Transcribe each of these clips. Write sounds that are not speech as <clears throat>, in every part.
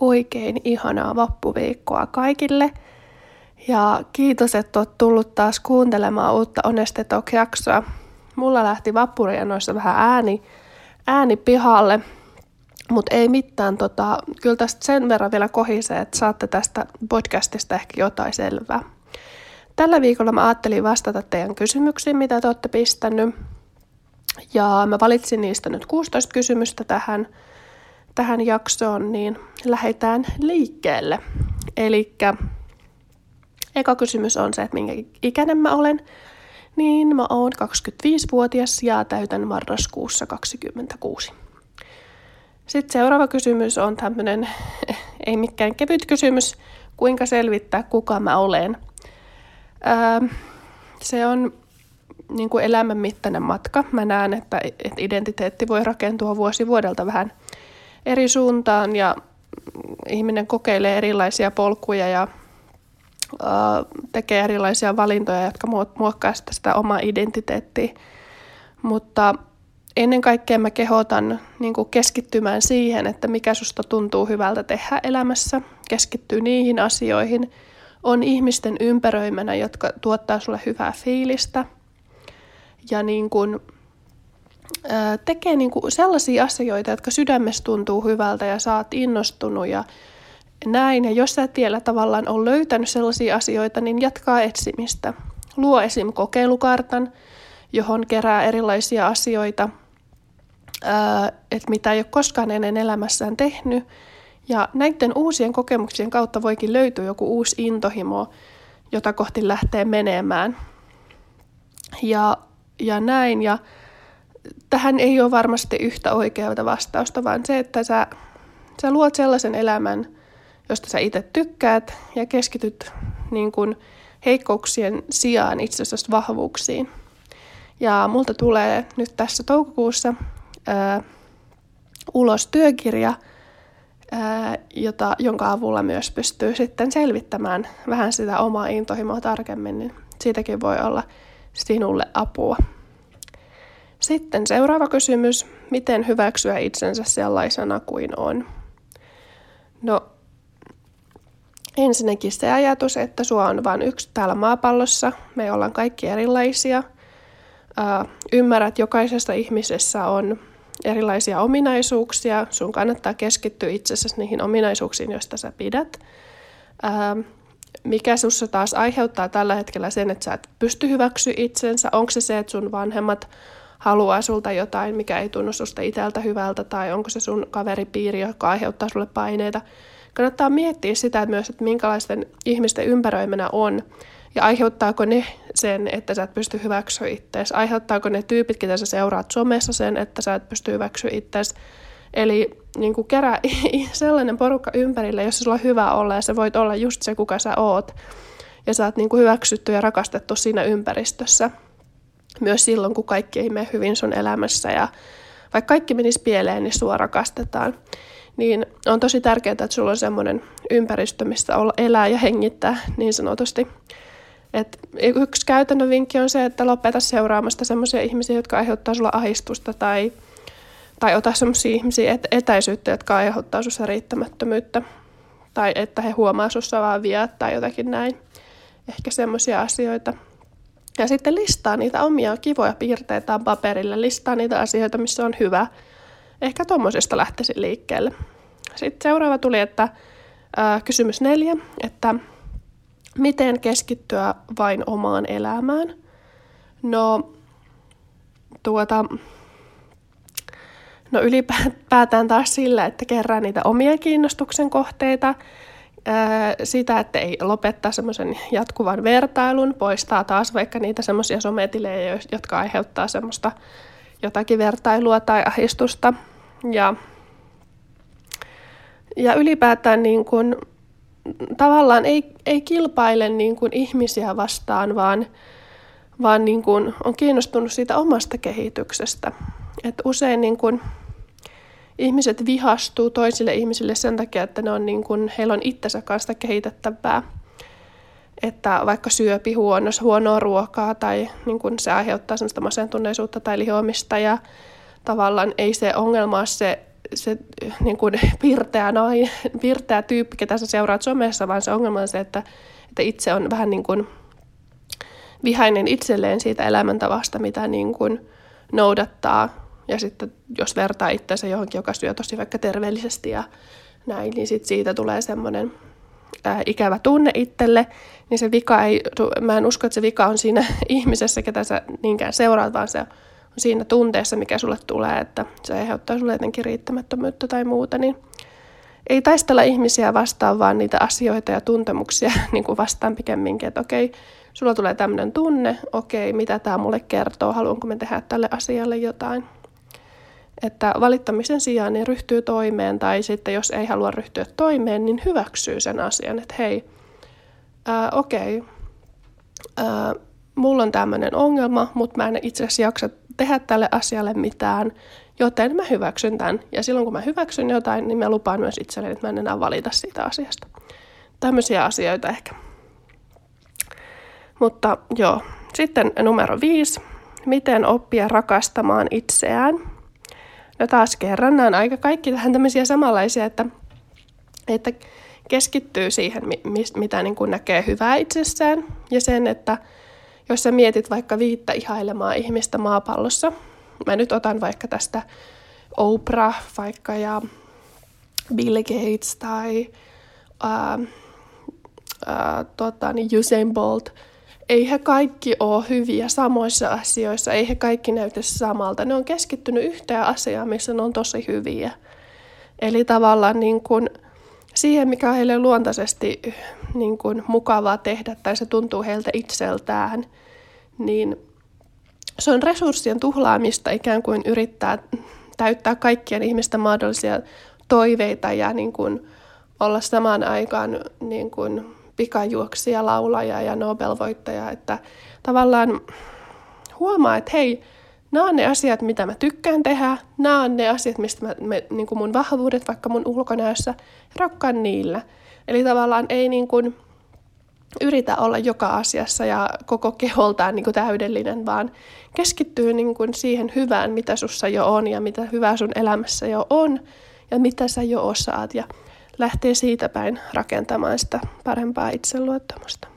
oikein ihanaa vappuviikkoa kaikille. Ja kiitos, että olet tullut taas kuuntelemaan uutta Honeste jaksoa Mulla lähti noissa vähän ääni, ääni pihalle, mutta ei mitään. Tota, kyllä tästä sen verran vielä kohisee, että saatte tästä podcastista ehkä jotain selvää. Tällä viikolla mä ajattelin vastata teidän kysymyksiin, mitä te olette pistänyt. Ja mä valitsin niistä nyt 16 kysymystä tähän, tähän jaksoon, niin lähdetään liikkeelle. Eli eka kysymys on se, että minkä ikäinen mä olen. Niin mä oon 25-vuotias ja täytän marraskuussa 26. Sitten seuraava kysymys on tämmöinen, <laughs> ei mikään kevyt kysymys, kuinka selvittää kuka mä olen. Öö, se on niin kuin elämän mittainen matka. Mä näen, että, että identiteetti voi rakentua vuosi vuodelta vähän eri suuntaan ja ihminen kokeilee erilaisia polkuja ja tekee erilaisia valintoja, jotka muokkaa sitä, sitä omaa identiteettiä. Mutta ennen kaikkea mä kehotan niin keskittymään siihen, että mikä susta tuntuu hyvältä tehdä elämässä, keskittyy niihin asioihin, on ihmisten ympäröimänä, jotka tuottaa sulle hyvää fiilistä – ja niin kuin, tekee niin kuin sellaisia asioita, jotka sydämessä tuntuu hyvältä ja saat innostunut ja näin. Ja jos sä et vielä tavallaan ole löytänyt sellaisia asioita, niin jatkaa etsimistä. Luo esim. kokeilukartan, johon kerää erilaisia asioita, että mitä ei ole koskaan ennen elämässään tehnyt. Ja näiden uusien kokemuksien kautta voikin löytyä joku uusi intohimo, jota kohti lähtee menemään. Ja ja näin. Ja tähän ei ole varmasti yhtä oikeaa vastausta, vaan se, että sä, sä luot sellaisen elämän, josta sä itse tykkäät ja keskityt niin kuin heikkouksien sijaan itse asiassa vahvuuksiin. Ja multa tulee nyt tässä toukokuussa ää, ulos työkirja, ää, jota, jonka avulla myös pystyy sitten selvittämään vähän sitä omaa intohimoa tarkemmin, niin siitäkin voi olla sinulle apua. Sitten seuraava kysymys. Miten hyväksyä itsensä sellaisena kuin on? No, ensinnäkin se ajatus, että sua on vain yksi täällä maapallossa. Me ollaan kaikki erilaisia. Uh, ymmärrät, jokaisessa ihmisessä on erilaisia ominaisuuksia. Sun kannattaa keskittyä itsessäsi niihin ominaisuuksiin, joista sä pidät. Mikä sussa taas aiheuttaa tällä hetkellä sen, että sä et pysty hyväksyä itsensä? Onko se se, että sun vanhemmat haluaa sulta jotain, mikä ei tunnu susta itseltä hyvältä, tai onko se sun kaveripiiri, joka aiheuttaa sulle paineita. Kannattaa miettiä sitä myös, että minkälaisten ihmisten ympäröimänä on, ja aiheuttaako ne sen, että sä et pysty hyväksyä itseäsi? Aiheuttaako ne tyypit, ketä sä seuraat somessa sen, että sä et pysty hyväksyä itseäsi? Eli niin kuin kerää <laughs> sellainen porukka ympärille, jossa sulla on hyvä olla ja sä voit olla just se, kuka sä oot. Ja sä oot niin kuin hyväksytty ja rakastettu siinä ympäristössä. Myös silloin, kun kaikki ei mene hyvin sun elämässä ja vaikka kaikki menisi pieleen, niin sua rakastetaan. Niin on tosi tärkeää, että sulla on semmoinen ympäristö, missä olla, elää ja hengittää niin sanotusti. Et yksi käytännön vinkki on se, että lopeta seuraamasta semmoisia ihmisiä, jotka aiheuttaa sulla ahistusta tai tai ota sellaisia ihmisiä et- etäisyyttä, jotka aiheuttaa sinussa riittämättömyyttä. Tai että he huomaa sinussa vaan viat tai jotakin näin. Ehkä semmoisia asioita. Ja sitten listaa niitä omia kivoja piirteitä paperille. Listaa niitä asioita, missä on hyvä. Ehkä tuommoisesta lähtisin liikkeelle. Sitten seuraava tuli, että ää, kysymys neljä, että miten keskittyä vain omaan elämään? No, tuota, No ylipäätään taas sillä, että kerää niitä omia kiinnostuksen kohteita, sitä, että ei lopettaa semmoisen jatkuvan vertailun, poistaa taas vaikka niitä semmoisia sometilejä, jotka aiheuttaa semmoista jotakin vertailua tai ahdistusta. Ja, ja ylipäätään niin kuin, tavallaan ei, ei kilpaile niin kuin ihmisiä vastaan, vaan, vaan niin kuin on kiinnostunut siitä omasta kehityksestä. Et usein niin kuin, ihmiset vihastuu toisille ihmisille sen takia, että ne on niin kuin, heillä on itsensä kanssa kehitettävää. Että vaikka syöpi huonossa huonoa ruokaa tai niin kuin se aiheuttaa sellaista masentuneisuutta tai lihoamista ja tavallaan ei se ongelma ole se, se niin kuin pirteä, noin, pirteä tyyppi, ketä sä seuraat somessa, vaan se ongelma on se, että, että itse on vähän niin kuin vihainen itselleen siitä elämäntavasta, mitä niin kuin noudattaa. Ja sitten jos vertaa itseänsä johonkin, joka syö tosi vaikka terveellisesti ja näin, niin sit siitä tulee semmoinen ikävä tunne itselle, niin se vika ei, mä en usko, että se vika on siinä <laughs> ihmisessä, ketä sä niinkään seuraat, vaan se on siinä tunteessa, mikä sulle tulee, että se aiheuttaa sulle jotenkin riittämättömyyttä tai muuta, niin ei taistella ihmisiä vastaan, vaan niitä asioita ja tuntemuksia <laughs> niin kuin vastaan pikemminkin, että okei, sulla tulee tämmöinen tunne, okei, mitä tämä mulle kertoo, haluanko me tehdä tälle asialle jotain. Että valittamisen sijaan niin ryhtyy toimeen, tai sitten jos ei halua ryhtyä toimeen, niin hyväksyy sen asian, että hei, okei, ää, mulla on tämmöinen ongelma, mutta mä en itse asiassa jaksa tehdä tälle asialle mitään, joten mä hyväksyn tämän. Ja silloin kun mä hyväksyn jotain, niin mä lupaan myös itselleni, että mä en enää valita siitä asiasta. Tämmöisiä asioita ehkä. Mutta joo, sitten numero viisi. Miten oppia rakastamaan itseään? No taas kerran, nämä on aika kaikki tähän tämmöisiä samanlaisia, että, että keskittyy siihen, mitä niin kuin näkee hyvää itsessään. Ja sen, että jos sä mietit vaikka viittä ihailemaa ihmistä maapallossa, mä nyt otan vaikka tästä Oprah vaikka ja Bill Gates tai ää, ää, tota, niin Usain Bolt, ei he kaikki ole hyviä samoissa asioissa, ei he kaikki näytä samalta. Ne on keskittynyt yhteen asiaan, missä ne on tosi hyviä. Eli tavallaan niin kuin siihen, mikä on heille luontaisesti niin kuin mukavaa tehdä tai se tuntuu heiltä itseltään, niin se on resurssien tuhlaamista ikään kuin yrittää täyttää kaikkien ihmisten mahdollisia toiveita ja niin kuin olla samaan aikaan niin kuin pikajuoksija, laulaja ja Nobel-voittaja, että tavallaan huomaa, että hei, nämä on ne asiat, mitä mä tykkään tehdä, nämä on ne asiat, mistä mä, me, niin kuin mun vahvuudet vaikka mun ulkonäössä, rakkaan niillä. Eli tavallaan ei niin kuin yritä olla joka asiassa ja koko keholtaan niin kuin täydellinen, vaan keskittyy niin kuin siihen hyvään, mitä sussa jo on ja mitä hyvää sun elämässä jo on ja mitä sä jo osaat ja lähtee siitä päin rakentamaan sitä parempaa itseluottamusta.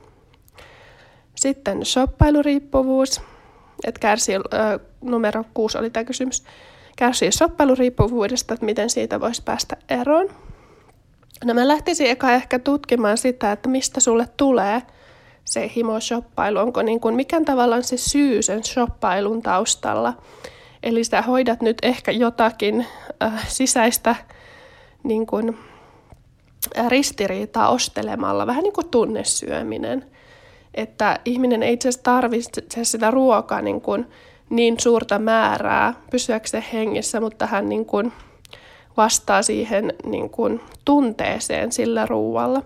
Sitten shoppailuriippuvuus, että kärsii, äh, numero kuusi oli tämä kysymys, kärsii shoppailuriippuvuudesta, että miten siitä voisi päästä eroon. No mä lähtisin eka ehkä tutkimaan sitä, että mistä sulle tulee se himo shoppailu, onko niin kuin, mikä tavallaan se syy sen shoppailun taustalla. Eli sä hoidat nyt ehkä jotakin äh, sisäistä niin kuin, ristiriitaa ostelemalla, vähän niin kuin tunnesyöminen. Että ihminen ei itse asiassa tarvitse sitä ruokaa niin, kuin, niin suurta määrää pysyäkseen hengissä, mutta hän niin kuin, vastaa siihen niin kuin, tunteeseen sillä ruualla.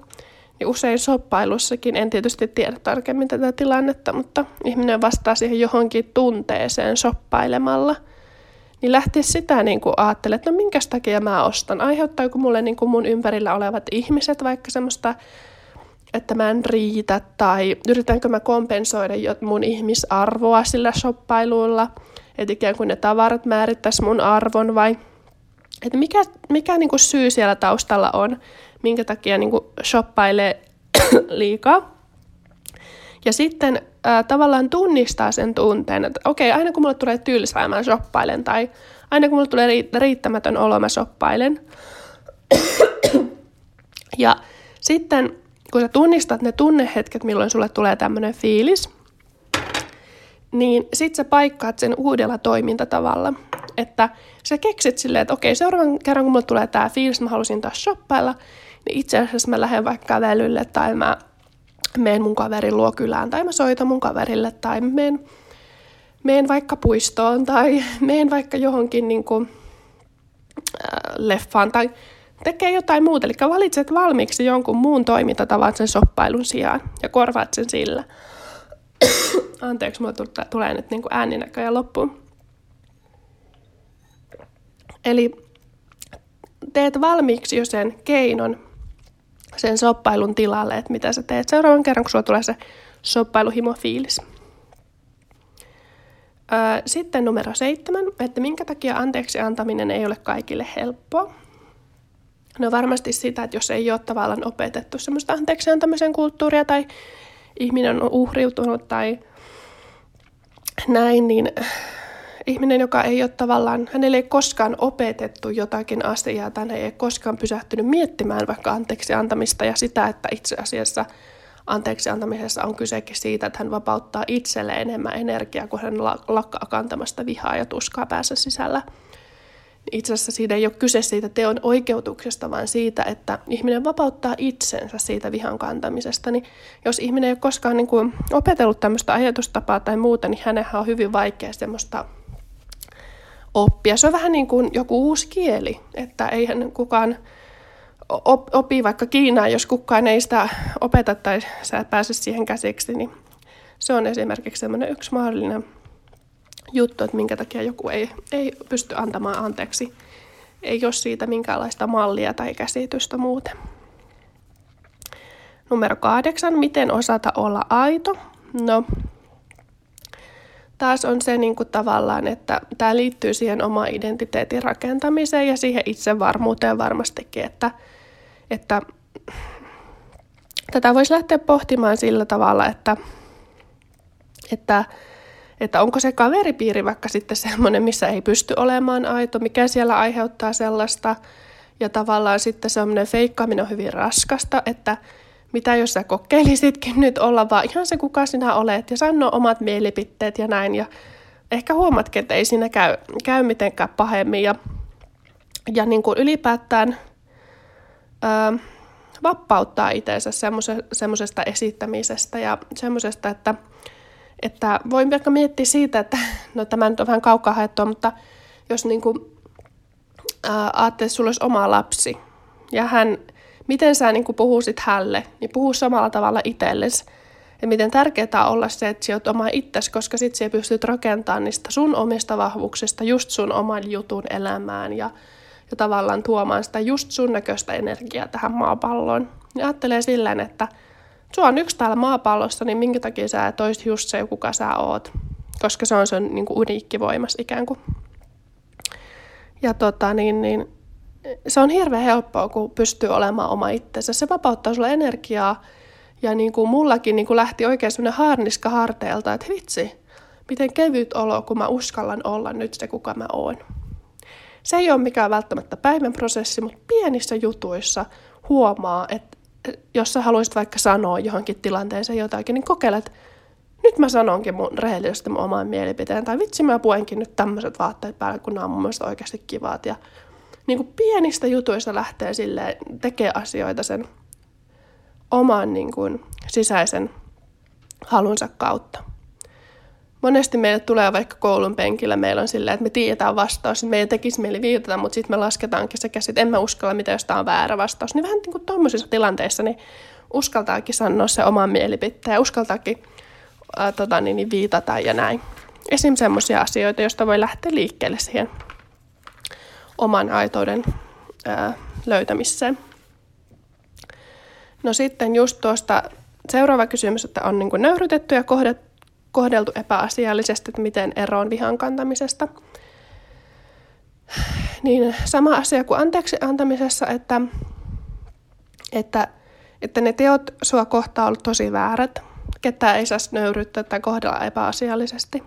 Ja usein soppailussakin, en tietysti tiedä tarkemmin tätä tilannetta, mutta ihminen vastaa siihen johonkin tunteeseen soppailemalla. Niin lähtee sitä niin kuin ajattelemaan, että no minkä takia mä ostan. Aiheuttaako mulle niin kuin mun ympärillä olevat ihmiset vaikka semmoista, että mä en riitä, tai yritänkö mä kompensoida mun ihmisarvoa sillä shoppailuilla, että ikään kuin ne tavarat määrittäisi mun arvon, vai – että mikä, mikä niin kuin syy siellä taustalla on, minkä takia niin kuin shoppailee <coughs> liikaa. Ja sitten ää, tavallaan tunnistaa sen tunteen, että okei, aina kun mulle tulee tylsää, mä shoppailen, tai aina kun mulle tulee riittämätön olo, mä shoppailen. ja sitten kun sä tunnistat ne tunnehetket, milloin sulle tulee tämmöinen fiilis, niin sit sä paikkaat sen uudella toimintatavalla. Että sä keksit silleen, että okei, seuraavan kerran kun mulle tulee tää fiilis, mä halusin taas shoppailla, niin itse asiassa mä lähden vaikka kävelylle tai mä menen mun kaverin luo kylään tai mä soitan mun kaverille tai menen, menen vaikka puistoon tai <laughs> menen vaikka johonkin niin kuin, äh, leffaan tai tekee jotain muuta. Eli valitset valmiiksi jonkun muun toimintatavan sen soppailun sijaan ja korvaat sen sillä. <coughs> Anteeksi, mulla tulee nyt niin ääninäköjä loppuun. Eli teet valmiiksi jo sen keinon sen soppailun tilalle, että mitä sä teet seuraavan kerran, kun sulla tulee se soppailuhimofiilis. Sitten numero seitsemän, että minkä takia anteeksi antaminen ei ole kaikille helppoa. No varmasti sitä, että jos ei ole tavallaan opetettu semmoista anteeksi antamisen kulttuuria tai ihminen on uhriutunut tai näin, niin ihminen, joka ei ole tavallaan, hänelle ei koskaan opetettu jotakin asiaa tai hän ei koskaan pysähtynyt miettimään vaikka anteeksi antamista ja sitä, että itse asiassa anteeksi antamisessa on kysekin siitä, että hän vapauttaa itselle enemmän energiaa, kun hän lakkaa kantamasta vihaa ja tuskaa päässä sisällä. Itse asiassa siitä ei ole kyse siitä teon oikeutuksesta, vaan siitä, että ihminen vapauttaa itsensä siitä vihan kantamisesta. Niin jos ihminen ei ole koskaan niin kuin opetellut tämmöistä ajatustapaa tai muuta, niin hänellä on hyvin vaikea semmoista oppia. Se on vähän niin kuin joku uusi kieli, että eihän kukaan opi vaikka Kiinaa, jos kukaan ei sitä opeta tai sä pääse siihen käsiksi, niin se on esimerkiksi semmoinen yksi mahdollinen juttu, että minkä takia joku ei, ei pysty antamaan anteeksi. Ei ole siitä minkäänlaista mallia tai käsitystä muuten. Numero kahdeksan, miten osata olla aito? No, taas on se niin kuin tavallaan, että tämä liittyy siihen oma identiteetin rakentamiseen ja siihen itsevarmuuteen varmastikin, että, että tätä voisi lähteä pohtimaan sillä tavalla, että, että, että onko se kaveripiiri vaikka sitten semmoinen, missä ei pysty olemaan aito, mikä siellä aiheuttaa sellaista, ja tavallaan sitten semmoinen feikkaaminen on hyvin raskasta, että mitä jos sä kokeilisitkin nyt olla vaan ihan se, kuka sinä olet ja sanoa omat mielipiteet ja näin. Ja ehkä huomatkin, että ei siinä käy, käy mitenkään pahemmin. Ja, ja niin kuin ylipäätään ää, vapauttaa itseensä semmoisesta esittämisestä ja semmoisesta, että, että voin vaikka miettiä siitä, että <laughs> no tämä nyt on vähän kaukaa haettua, mutta jos niin kuin, ää, ajattelet, että sulla olisi oma lapsi ja hän miten sä niin puhuisit hälle, niin puhu samalla tavalla itsellesi. Ja miten tärkeää on olla se, että sä oot oma itsesi, koska sit sä pystyt rakentamaan niistä sun omista vahvuuksista just sun oman jutun elämään ja, ja tavallaan tuomaan sitä just sun näköistä energiaa tähän maapalloon. Ja ajattelee silleen, että sua on yksi täällä maapallossa, niin minkä takia sä et olisi just se, kuka sä oot. Koska se on sen niin uniikki voimas ikään kuin. Ja tota, niin, niin, se on hirveän helppoa, kun pystyy olemaan oma itsensä. Se vapauttaa sulle energiaa ja niin kuin mullakin niin kuin lähti oikein sellainen harniska harteelta, että vitsi, miten kevyt olo, kun mä uskallan olla nyt se, kuka mä oon. Se ei ole mikään välttämättä päivän prosessi, mutta pienissä jutuissa huomaa, että jos sä haluaisit vaikka sanoa johonkin tilanteeseen jotakin, niin kokeile, että nyt mä sanonkin mun rehellisesti mun oman mielipiteen, tai vitsi mä puenkin nyt tämmöiset vaatteet päälle, kun nämä on mun mielestä oikeasti kivat, ja niin kuin pienistä jutuista lähtee sille tekee asioita sen oman niin kuin, sisäisen halunsa kautta. Monesti meille tulee vaikka koulun penkillä, meillä on silleen, että me tiedetään vastaus, meidän tekisi mieli viitata, mutta sitten me lasketaankin se käsit, en mä uskalla, mitä jos tämä on väärä vastaus. Niin vähän niin kuin tuommoisissa tilanteissa niin uskaltaakin sanoa se oman mielipiteen ja uskaltaakin ää, tota, niin, niin viitata ja näin. Esim. semmoisia asioita, joista voi lähteä liikkeelle siihen oman aitouden ää, löytämiseen. No sitten just tuosta seuraava kysymys, että on niin nöyrytetty ja kohdeltu epäasiallisesti, että miten eroon vihan kantamisesta. Niin sama asia kuin anteeksi antamisessa, että, että, että ne teot sua kohtaan ollut tosi väärät. Ketään ei saisi nöyryttää tai kohdella epäasiallisesti.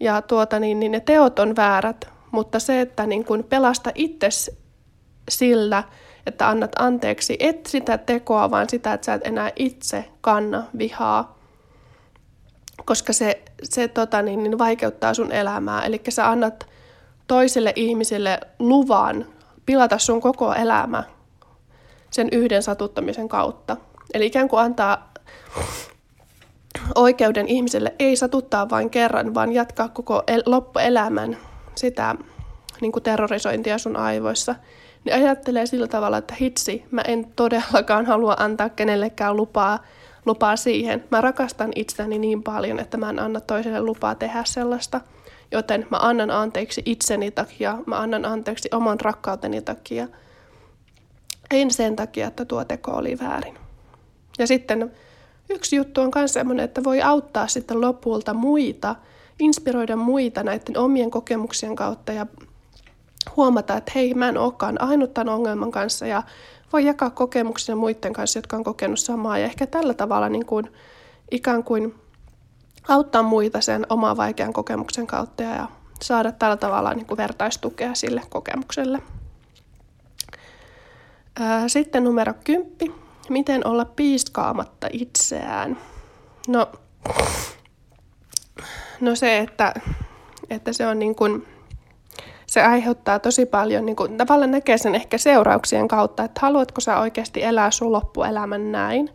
Ja tuota, niin, niin ne teot on väärät, mutta se, että niin kuin pelasta itse sillä, että annat anteeksi, et sitä tekoa, vaan sitä, että sä et enää itse kanna vihaa, koska se, se tota, niin, niin vaikeuttaa sun elämää. Eli sä annat toiselle ihmiselle luvan pilata sun koko elämä sen yhden satuttamisen kautta. Eli ikään kuin antaa oikeuden ihmiselle ei satuttaa vain kerran, vaan jatkaa koko el- loppuelämän sitä niin kuin terrorisointia sun aivoissa, niin ajattelee sillä tavalla, että hitsi, mä en todellakaan halua antaa kenellekään lupaa, lupaa siihen. Mä rakastan itseäni niin paljon, että mä en anna toiselle lupaa tehdä sellaista. Joten mä annan anteeksi itseni takia, mä annan anteeksi oman rakkauteni takia. En sen takia, että tuo teko oli väärin. Ja sitten yksi juttu on myös sellainen, että voi auttaa sitten lopulta muita inspiroida muita näiden omien kokemuksien kautta ja huomata, että hei, mä en olekaan ainut tämän ongelman kanssa ja voi jakaa kokemuksia muiden kanssa, jotka on kokenut samaa ja ehkä tällä tavalla niin kuin, ikään kuin auttaa muita sen oman vaikean kokemuksen kautta ja saada tällä tavalla niin kuin vertaistukea sille kokemukselle. Sitten numero 10. Miten olla piiskaamatta itseään? No, no se, että, että se on niin kuin, se aiheuttaa tosi paljon, niin kuin, tavallaan näkee sen ehkä seurauksien kautta, että haluatko sä oikeasti elää sun loppuelämän näin.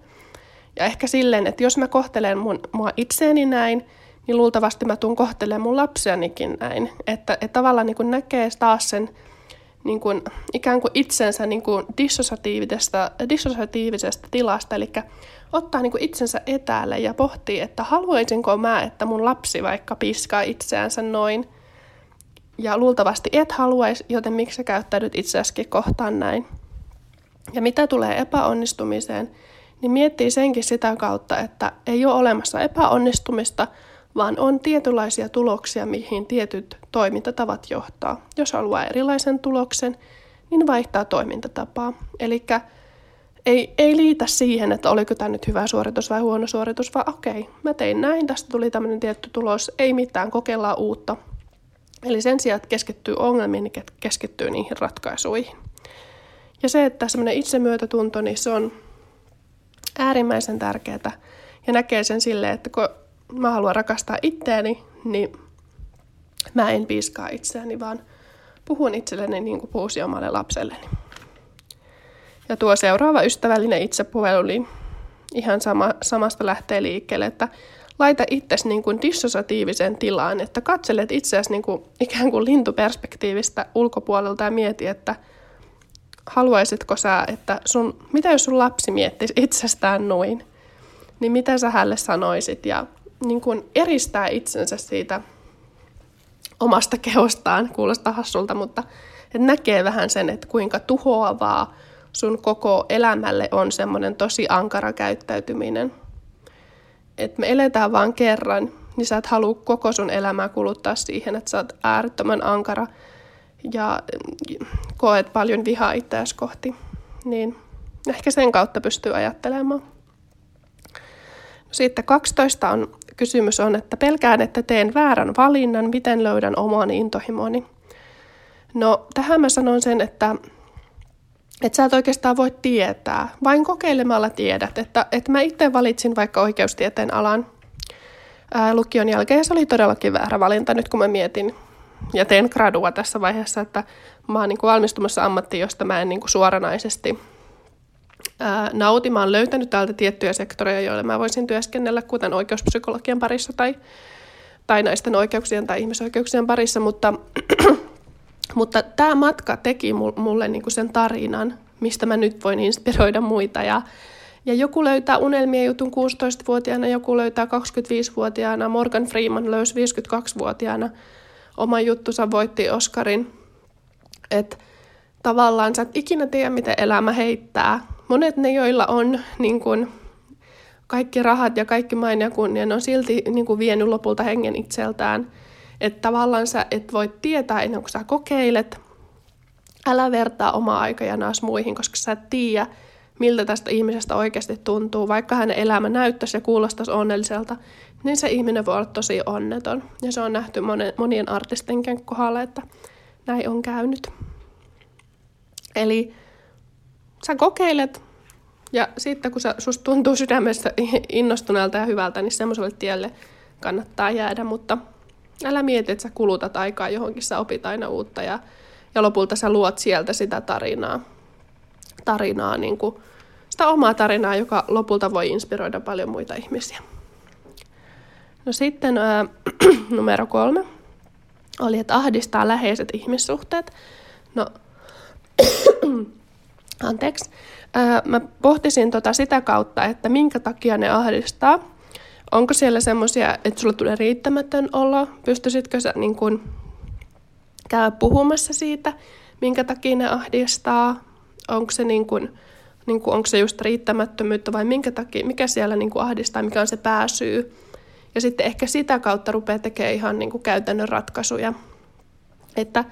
Ja ehkä silleen, että jos mä kohtelen mun, mua itseäni näin, niin luultavasti mä tuun kohtelemaan mun lapsianikin näin. Että, että tavallaan niin kuin näkee taas sen niin kuin, ikään kuin itsensä niin kuin dissosiatiivisesta, dissosiatiivisesta tilasta, eli ottaa niin kuin itsensä etäälle ja pohtii, että haluaisinko mä, että mun lapsi vaikka piskaa itseänsä noin, ja luultavasti et haluaisi, joten miksi sä käyttäydyt itseäskin kohtaan näin. Ja mitä tulee epäonnistumiseen, niin miettii senkin sitä kautta, että ei ole olemassa epäonnistumista, vaan on tietynlaisia tuloksia, mihin tietyt toimintatavat johtaa. Jos haluaa erilaisen tuloksen, niin vaihtaa toimintatapaa. Eli ei, ei liitä siihen, että oliko tämä nyt hyvä suoritus vai huono suoritus, vaan okei, mä tein näin, tästä tuli tämmöinen tietty tulos, ei mitään, kokeillaan uutta. Eli sen sijaan, että keskittyy ongelmiin, niin keskittyy niihin ratkaisuihin. Ja se, että semmoinen itsemyötätunto, niin se on äärimmäisen tärkeää ja näkee sen silleen, että kun mä haluan rakastaa itseäni, niin mä en piiskaa itseäni, vaan puhun itselleni niin kuin puhuisi omalle lapselleni. Ja tuo seuraava ystävällinen itsepuhelu, niin ihan sama, samasta lähtee liikkeelle, että laita itsesi niin kuin dissosatiiviseen tilaan, että katselet itseäsi niin kuin ikään kuin lintuperspektiivistä ulkopuolelta ja mieti, että haluaisitko sä, että sun, mitä jos sun lapsi miettisi itsestään noin, niin mitä sä hänelle sanoisit? Ja niin kuin eristää itsensä siitä omasta kehostaan, kuulostaa hassulta, mutta että näkee vähän sen, että kuinka tuhoavaa sun koko elämälle on semmoinen tosi ankara käyttäytyminen. Että me eletään vain kerran, niin sä et halua koko sun elämää kuluttaa siihen, että sä oot äärettömän ankara ja koet paljon vihaa itseäsi kohti. Niin ehkä sen kautta pystyy ajattelemaan. Sitten 12 on, kysymys on, että pelkään, että teen väärän valinnan, miten löydän oman intohimoni. No tähän mä sanon sen, että, että sä et oikeastaan voi tietää. Vain kokeilemalla tiedät, että, että mä itse valitsin vaikka oikeustieteen alan ää, lukion jälkeen ja se oli todellakin väärä valinta nyt kun mä mietin ja teen gradua tässä vaiheessa, että mä oon niin valmistumassa ammattiin, josta mä en niin suoranaisesti ää, nauti. Mä oon löytänyt täältä tiettyjä sektoreja, joille mä voisin työskennellä, kuten oikeuspsykologian parissa tai, tai naisten oikeuksien tai ihmisoikeuksien parissa, mutta, <clears throat> mutta tämä matka teki mulle niin sen tarinan, mistä mä nyt voin inspiroida muita. Ja, ja joku löytää unelmien jutun 16-vuotiaana, joku löytää 25-vuotiaana, Morgan Freeman löysi 52-vuotiaana oma juttusa voitti Oscarin. Että tavallaan sä et ikinä tiedä, miten elämä heittää. Monet ne, joilla on niin kun, kaikki rahat ja kaikki main ja kunnia, ne on silti niin kun, vienyt lopulta hengen itseltään. Että tavallaan sä et voi tietää ennen kuin sä kokeilet. Älä vertaa omaa aikajanaas muihin, koska sä et tiedä, miltä tästä ihmisestä oikeasti tuntuu. Vaikka hänen elämä näyttäisi ja kuulostaisi onnelliselta, niin se ihminen voi olla tosi onneton. Ja se on nähty monen, monien artistien kohdalla, että näin on käynyt. Eli sä kokeilet, ja sitten kun sä, susta tuntuu sydämessä <laughs> innostuneelta ja hyvältä, niin semmoiselle tielle kannattaa jäädä, mutta älä mieti, että sä kulutat aikaa johonkin, sä opit aina uutta ja, ja lopulta sä luot sieltä sitä tarinaa, tarinaa niin kuin, sitä omaa tarinaa, joka lopulta voi inspiroida paljon muita ihmisiä. No sitten ää, <clears throat> numero kolme oli, että ahdistaa läheiset ihmissuhteet. No, <clears throat> anteeksi. Ää, mä pohtisin tota sitä kautta, että minkä takia ne ahdistaa. Onko siellä semmoisia, että sulla tulee riittämätön olo? Pystyisitkö sä niin kun, käydä puhumassa siitä, minkä takia ne ahdistaa? Onko se, niin kun, niin kun, onko se just riittämättömyyttä vai minkä takia, mikä siellä niin kun ahdistaa, mikä on se pääsyy? Ja sitten ehkä sitä kautta rupeaa tekemään ihan niin kuin käytännön ratkaisuja, että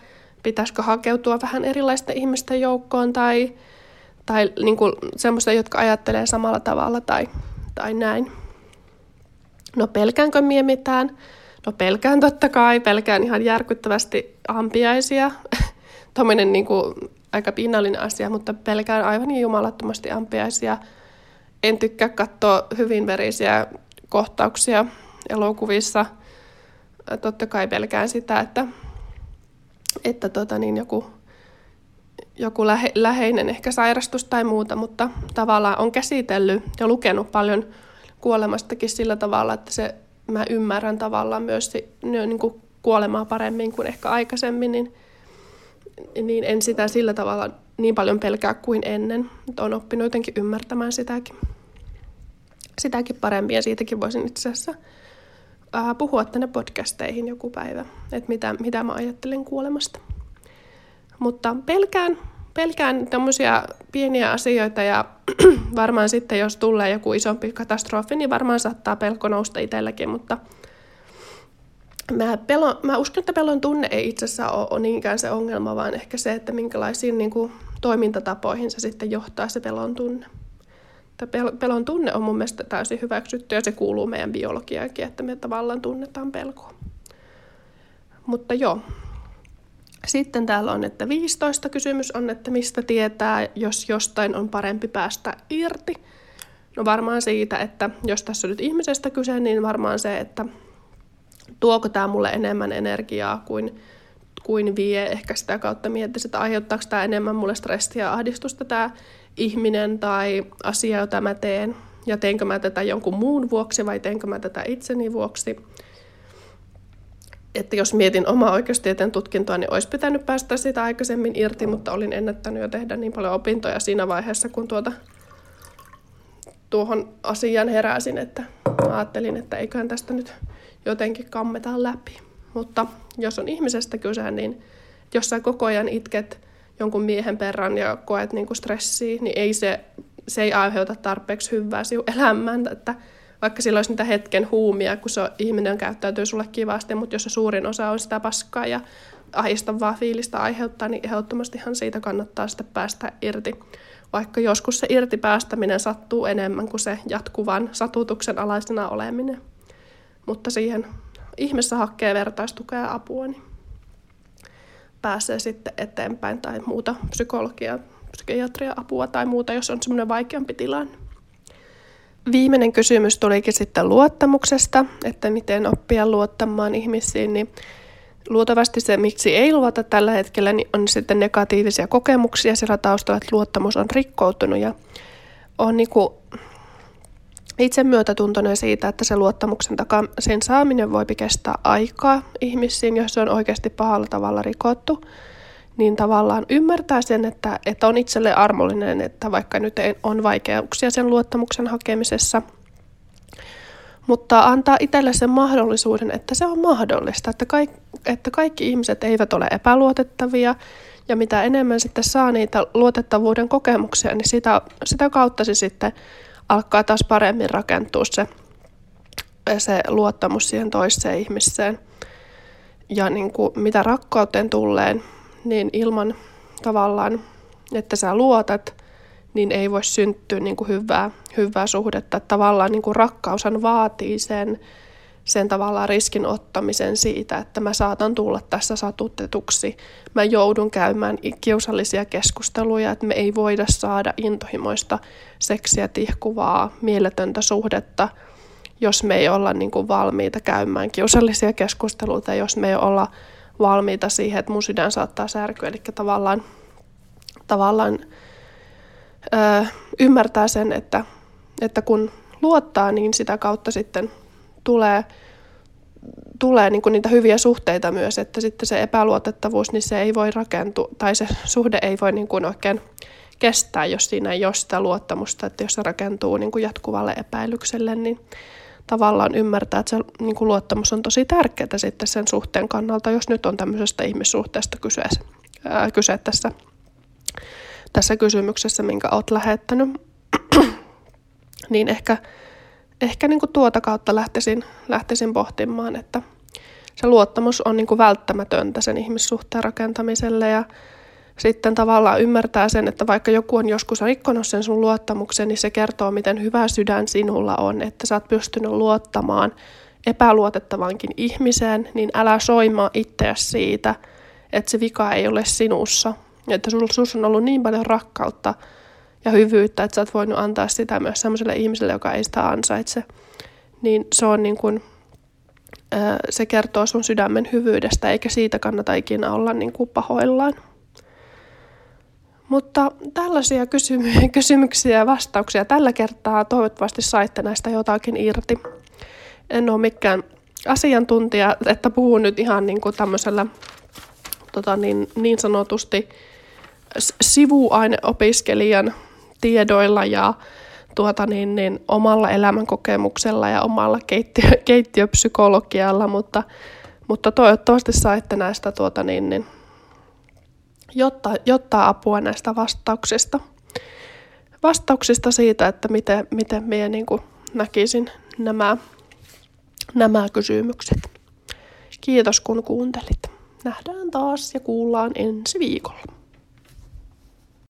pitäisikö hakeutua vähän erilaisten ihmisten joukkoon tai, tai niin kuin semmoista, jotka ajattelee samalla tavalla tai, tai näin. No pelkäänkö mie mitään? No pelkään totta kai, pelkään ihan järkyttävästi ampiaisia. <laughs> Tuommoinen niin kuin aika pinnallinen asia, mutta pelkään aivan niin jumalattomasti ampiaisia. En tykkää katsoa hyvin verisiä kohtauksia elokuvissa. Totta kai pelkään sitä, että, että tota niin, joku, joku lähe, läheinen ehkä sairastus tai muuta, mutta tavallaan on käsitellyt ja lukenut paljon kuolemastakin sillä tavalla, että se, mä ymmärrän tavallaan myös niin kuin kuolemaa paremmin kuin ehkä aikaisemmin, niin, niin en sitä sillä tavalla niin paljon pelkää kuin ennen. Mutta olen oppinut jotenkin ymmärtämään sitäkin, sitäkin paremmin ja siitäkin voisin itse asiassa ää, puhua tänne podcasteihin joku päivä, että mitä, mitä mä ajattelen kuolemasta. Mutta pelkään, pelkään tämmöisiä pieniä asioita ja <clears throat> varmaan sitten jos tulee joku isompi katastrofi, niin varmaan saattaa pelko nousta itselläkin, mutta mä, pelon, mä uskon, että pelon tunne ei itse asiassa ole, niinkään se ongelma, vaan ehkä se, että minkälaisiin niin kuin, toimintatapoihin se sitten johtaa se pelon tunne. Pelon tunne on mun mielestä täysin hyväksytty ja se kuuluu meidän biologiaankin, että me tavallaan tunnetaan pelkoa. Mutta joo. Sitten täällä on, että 15 kysymys on, että mistä tietää, jos jostain on parempi päästä irti. No varmaan siitä, että jos tässä on nyt ihmisestä kyse, niin varmaan se, että tuoko tämä mulle enemmän energiaa kuin, kuin vie. Ehkä sitä kautta miettisi, että aiheuttaako tämä enemmän mulle stressiä ja ahdistusta tämä ihminen tai asia, jota mä teen, ja teenkö mä tätä jonkun muun vuoksi vai teenkö mä tätä itseni vuoksi. Että jos mietin omaa oikeustieteen tutkintoa, niin olisi pitänyt päästä sitä aikaisemmin irti, mutta olin ennättänyt jo tehdä niin paljon opintoja siinä vaiheessa, kun tuota, tuohon asiaan heräsin, että ajattelin, että eiköhän tästä nyt jotenkin kammeta läpi. Mutta jos on ihmisestä kyse, niin jos sä koko ajan itket jonkun miehen perran ja koet niin kuin stressiä, niin ei se, se ei aiheuta tarpeeksi hyvää sinun elämään. Että vaikka sillä olisi niitä hetken huumia, kun se ihminen käyttäytyy sulle kivasti, mutta jos se suurin osa on sitä paskaa ja ahdistavaa fiilistä aiheuttaa, niin ehdottomastihan siitä kannattaa sitten päästä irti. Vaikka joskus se irti päästäminen sattuu enemmän kuin se jatkuvan satutuksen alaisena oleminen. Mutta siihen ihmeessä hakee vertaistukea ja apua, niin pääsee sitten eteenpäin tai muuta psykologia, psykiatria apua tai muuta, jos on semmoinen vaikeampi tilanne. Viimeinen kysymys tulikin sitten luottamuksesta, että miten oppia luottamaan ihmisiin, niin luultavasti se, miksi ei luota tällä hetkellä, niin on sitten negatiivisia kokemuksia sillä taustalla, että luottamus on rikkoutunut ja on niin kuin itse myötätuntoinen siitä, että se luottamuksen takaa sen saaminen voi kestää aikaa ihmisiin, jos se on oikeasti pahalla tavalla rikottu, niin tavallaan ymmärtää sen, että, että on itselle armollinen, että vaikka nyt on vaikeuksia sen luottamuksen hakemisessa, mutta antaa itselle sen mahdollisuuden, että se on mahdollista, että, kaik, että kaikki ihmiset eivät ole epäluotettavia, ja mitä enemmän sitten saa niitä luotettavuuden kokemuksia, niin sitä, sitä kautta se sitten alkaa taas paremmin rakentua se, se luottamus siihen toiseen ihmiseen. Ja niin kuin, mitä rakkauteen tulleen, niin ilman tavallaan, että sä luotat, niin ei voi syntyä niin kuin hyvää, hyvää suhdetta. Että tavallaan niin kuin rakkaushan vaatii sen, sen tavallaan riskin ottamisen siitä, että mä saatan tulla tässä satutetuksi. Mä joudun käymään kiusallisia keskusteluja, että me ei voida saada intohimoista seksiä tihkuvaa, mieletöntä suhdetta, jos me ei olla niin kuin valmiita käymään kiusallisia keskusteluita, jos me ei olla valmiita siihen, että mun sydän saattaa särkyä. Eli tavallaan, tavallaan ö, ymmärtää sen, että, että kun luottaa, niin sitä kautta sitten tulee, tulee niin kuin niitä hyviä suhteita myös, että sitten se epäluotettavuus, niin se ei voi rakentua, tai se suhde ei voi niin kuin oikein kestää, jos siinä ei ole sitä luottamusta, että jos se rakentuu niin kuin jatkuvalle epäilykselle, niin tavallaan ymmärtää, että se niin kuin luottamus on tosi tärkeää sitten sen suhteen kannalta, jos nyt on tämmöisestä ihmissuhteesta kyse, ää, kyse tässä, tässä kysymyksessä, minkä olet lähettänyt. <clears throat> niin ehkä ehkä niin kuin tuota kautta lähtisin, lähtisin pohtimaan, että se luottamus on niin kuin välttämätöntä sen ihmissuhteen rakentamiselle ja sitten tavallaan ymmärtää sen, että vaikka joku on joskus rikkonut sen sun luottamuksen, niin se kertoo, miten hyvä sydän sinulla on, että sä oot pystynyt luottamaan epäluotettavankin ihmiseen, niin älä soimaa itseäsi siitä, että se vika ei ole sinussa. Että sus on ollut niin paljon rakkautta ja hyvyyttä, että sä oot voinut antaa sitä myös sellaiselle ihmiselle, joka ei sitä ansaitse. Niin se on niin kuin, se kertoo sun sydämen hyvyydestä, eikä siitä kannata ikinä olla niin kuin pahoillaan. Mutta tällaisia kysymy- kysymyksiä ja vastauksia tällä kertaa toivottavasti saitte näistä jotakin irti. En ole mikään asiantuntija, että puhun nyt ihan niin kuin tämmöisellä tota niin, niin sanotusti sivuaineopiskelijan tiedoilla ja tuota niin, niin, omalla elämänkokemuksella ja omalla keittiö, keittiöpsykologialla, mutta, mutta toivottavasti saitte näistä tuota niin, niin, jotta, jotta apua näistä vastauksista. Vastauksista siitä, että miten, miten minä niin kuin näkisin nämä, nämä kysymykset. Kiitos kun kuuntelit. Nähdään taas ja kuullaan ensi viikolla.